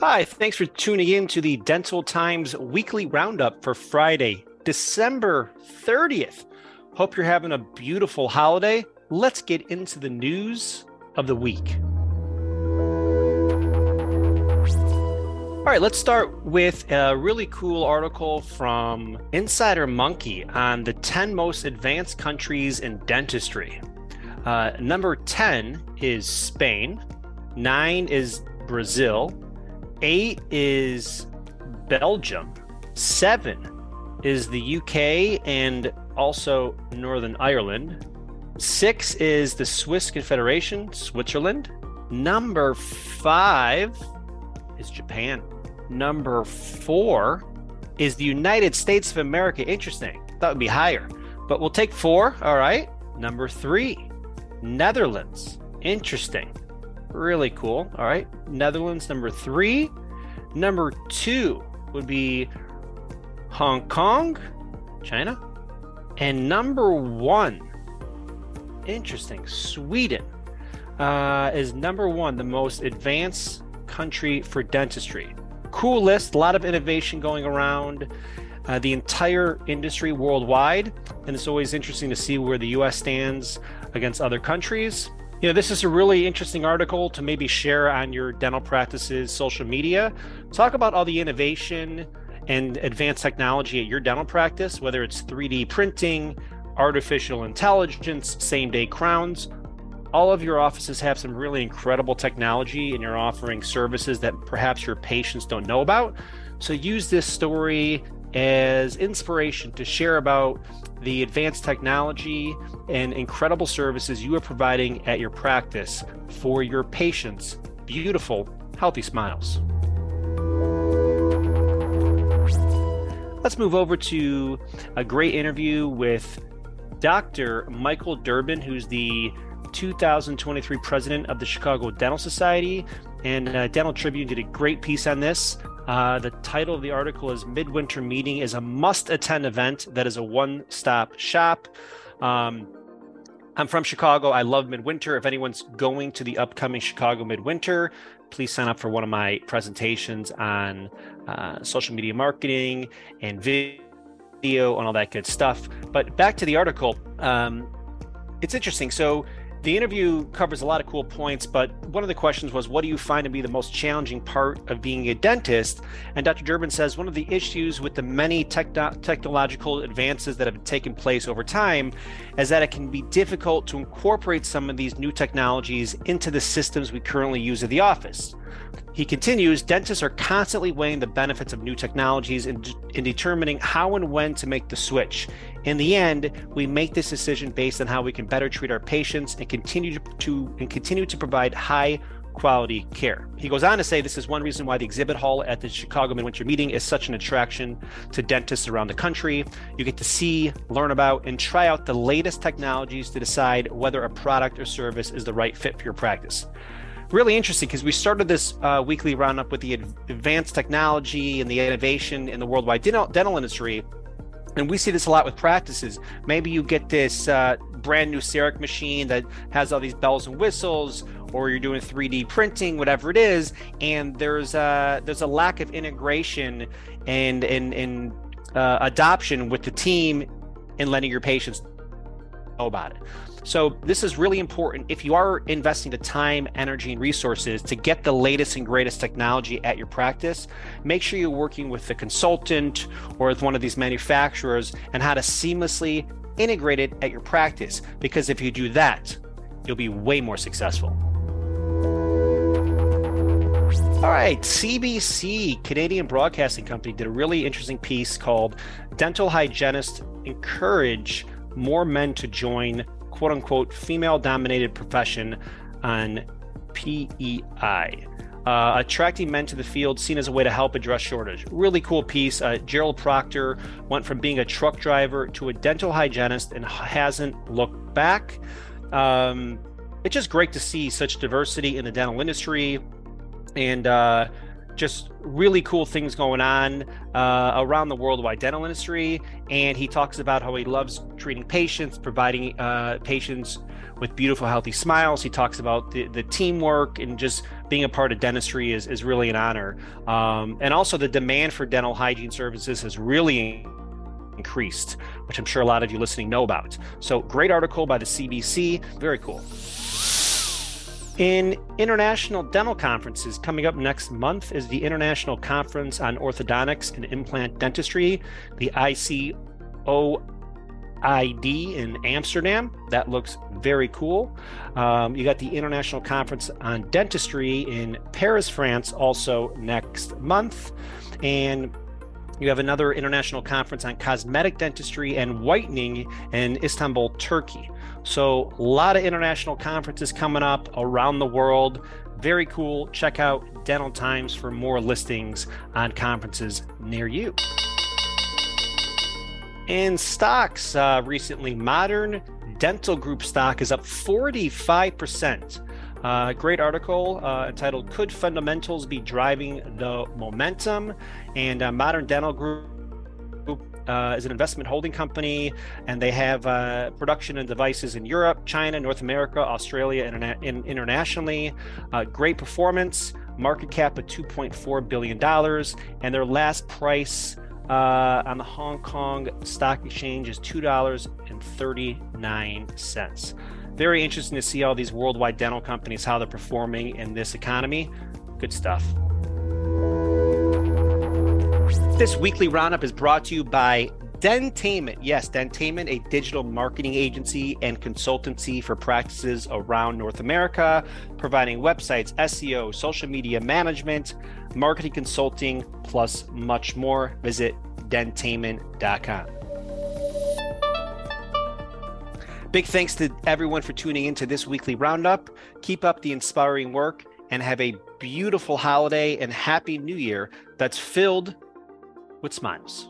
Hi, thanks for tuning in to the Dental Times weekly roundup for Friday, December 30th. Hope you're having a beautiful holiday. Let's get into the news of the week. All right, let's start with a really cool article from Insider Monkey on the 10 most advanced countries in dentistry. Uh, number 10 is Spain, 9 is Brazil, 8 is Belgium, 7 is the UK and also Northern Ireland, 6 is the Swiss Confederation, Switzerland, number 5 is Japan. Number four is the United States of America. Interesting. That would be higher, but we'll take four. All right. Number three, Netherlands. Interesting. Really cool. All right. Netherlands, number three. Number two would be Hong Kong, China. And number one, interesting, Sweden uh, is number one, the most advanced country for dentistry. Cool list, a lot of innovation going around uh, the entire industry worldwide. And it's always interesting to see where the US stands against other countries. You know, this is a really interesting article to maybe share on your dental practices social media. Talk about all the innovation and advanced technology at your dental practice, whether it's 3D printing, artificial intelligence, same day crowns, all of your offices have some really incredible technology and you're offering services that perhaps your patients don't know about. So use this story as inspiration to share about the advanced technology and incredible services you are providing at your practice for your patients' beautiful, healthy smiles. Let's move over to a great interview with Dr. Michael Durbin, who's the 2023 president of the Chicago Dental Society. And uh, Dental Tribune did a great piece on this. Uh, the title of the article is Midwinter Meeting is a must attend event that is a one stop shop. Um, I'm from Chicago. I love Midwinter. If anyone's going to the upcoming Chicago Midwinter, please sign up for one of my presentations on uh, social media marketing and video and all that good stuff. But back to the article. Um, it's interesting. So the interview covers a lot of cool points, but one of the questions was, What do you find to be the most challenging part of being a dentist? And Dr. Durbin says one of the issues with the many techno- technological advances that have taken place over time is that it can be difficult to incorporate some of these new technologies into the systems we currently use at the office. He continues dentists are constantly weighing the benefits of new technologies and in determining how and when to make the switch. In the end, we make this decision based on how we can better treat our patients and continue to, to and continue to provide high quality care. He goes on to say this is one reason why the exhibit hall at the Chicago Midwinter Meeting is such an attraction to dentists around the country. You get to see, learn about, and try out the latest technologies to decide whether a product or service is the right fit for your practice really interesting because we started this uh, weekly roundup with the advanced technology and the innovation in the worldwide dental, dental industry. And we see this a lot with practices. Maybe you get this uh, brand new CEREC machine that has all these bells and whistles, or you're doing 3D printing, whatever it is, and there's a, there's a lack of integration and and, and uh, adoption with the team in letting your patients about it. So, this is really important if you are investing the time, energy, and resources to get the latest and greatest technology at your practice. Make sure you're working with the consultant or with one of these manufacturers and how to seamlessly integrate it at your practice. Because if you do that, you'll be way more successful. All right, CBC, Canadian Broadcasting Company, did a really interesting piece called Dental Hygienists Encourage More Men to Join quote unquote female dominated profession on PEI. Uh, attracting men to the field seen as a way to help address shortage. Really cool piece. Uh, Gerald Proctor went from being a truck driver to a dental hygienist and hasn't looked back. Um, it's just great to see such diversity in the dental industry and uh, just really cool things going on uh, around the worldwide dental industry. And he talks about how he loves treating patients, providing uh, patients with beautiful, healthy smiles. He talks about the, the teamwork and just being a part of dentistry is, is really an honor. Um, and also, the demand for dental hygiene services has really increased, which I'm sure a lot of you listening know about. So, great article by the CBC. Very cool. In international dental conferences, coming up next month is the International Conference on Orthodontics and Implant Dentistry, the ICOID in Amsterdam. That looks very cool. Um, you got the International Conference on Dentistry in Paris, France, also next month. And you have another international conference on cosmetic dentistry and whitening in Istanbul, Turkey. So, a lot of international conferences coming up around the world. Very cool. Check out Dental Times for more listings on conferences near you. In stocks, uh, recently, Modern Dental Group stock is up 45%. Uh, great article uh, entitled Could Fundamentals Be Driving the Momentum? And uh, Modern Dental Group uh, is an investment holding company, and they have uh, production and devices in Europe, China, North America, Australia, and in, internationally. Uh, great performance, market cap of $2.4 billion, and their last price uh, on the Hong Kong Stock Exchange is $2.39 very interesting to see all these worldwide dental companies how they're performing in this economy. Good stuff. This weekly roundup is brought to you by Dentainment. Yes, Dentainment, a digital marketing agency and consultancy for practices around North America, providing websites, SEO, social media management, marketing consulting, plus much more. Visit dentainment.com. Big thanks to everyone for tuning in to this weekly roundup. Keep up the inspiring work and have a beautiful holiday and happy new year that's filled with smiles.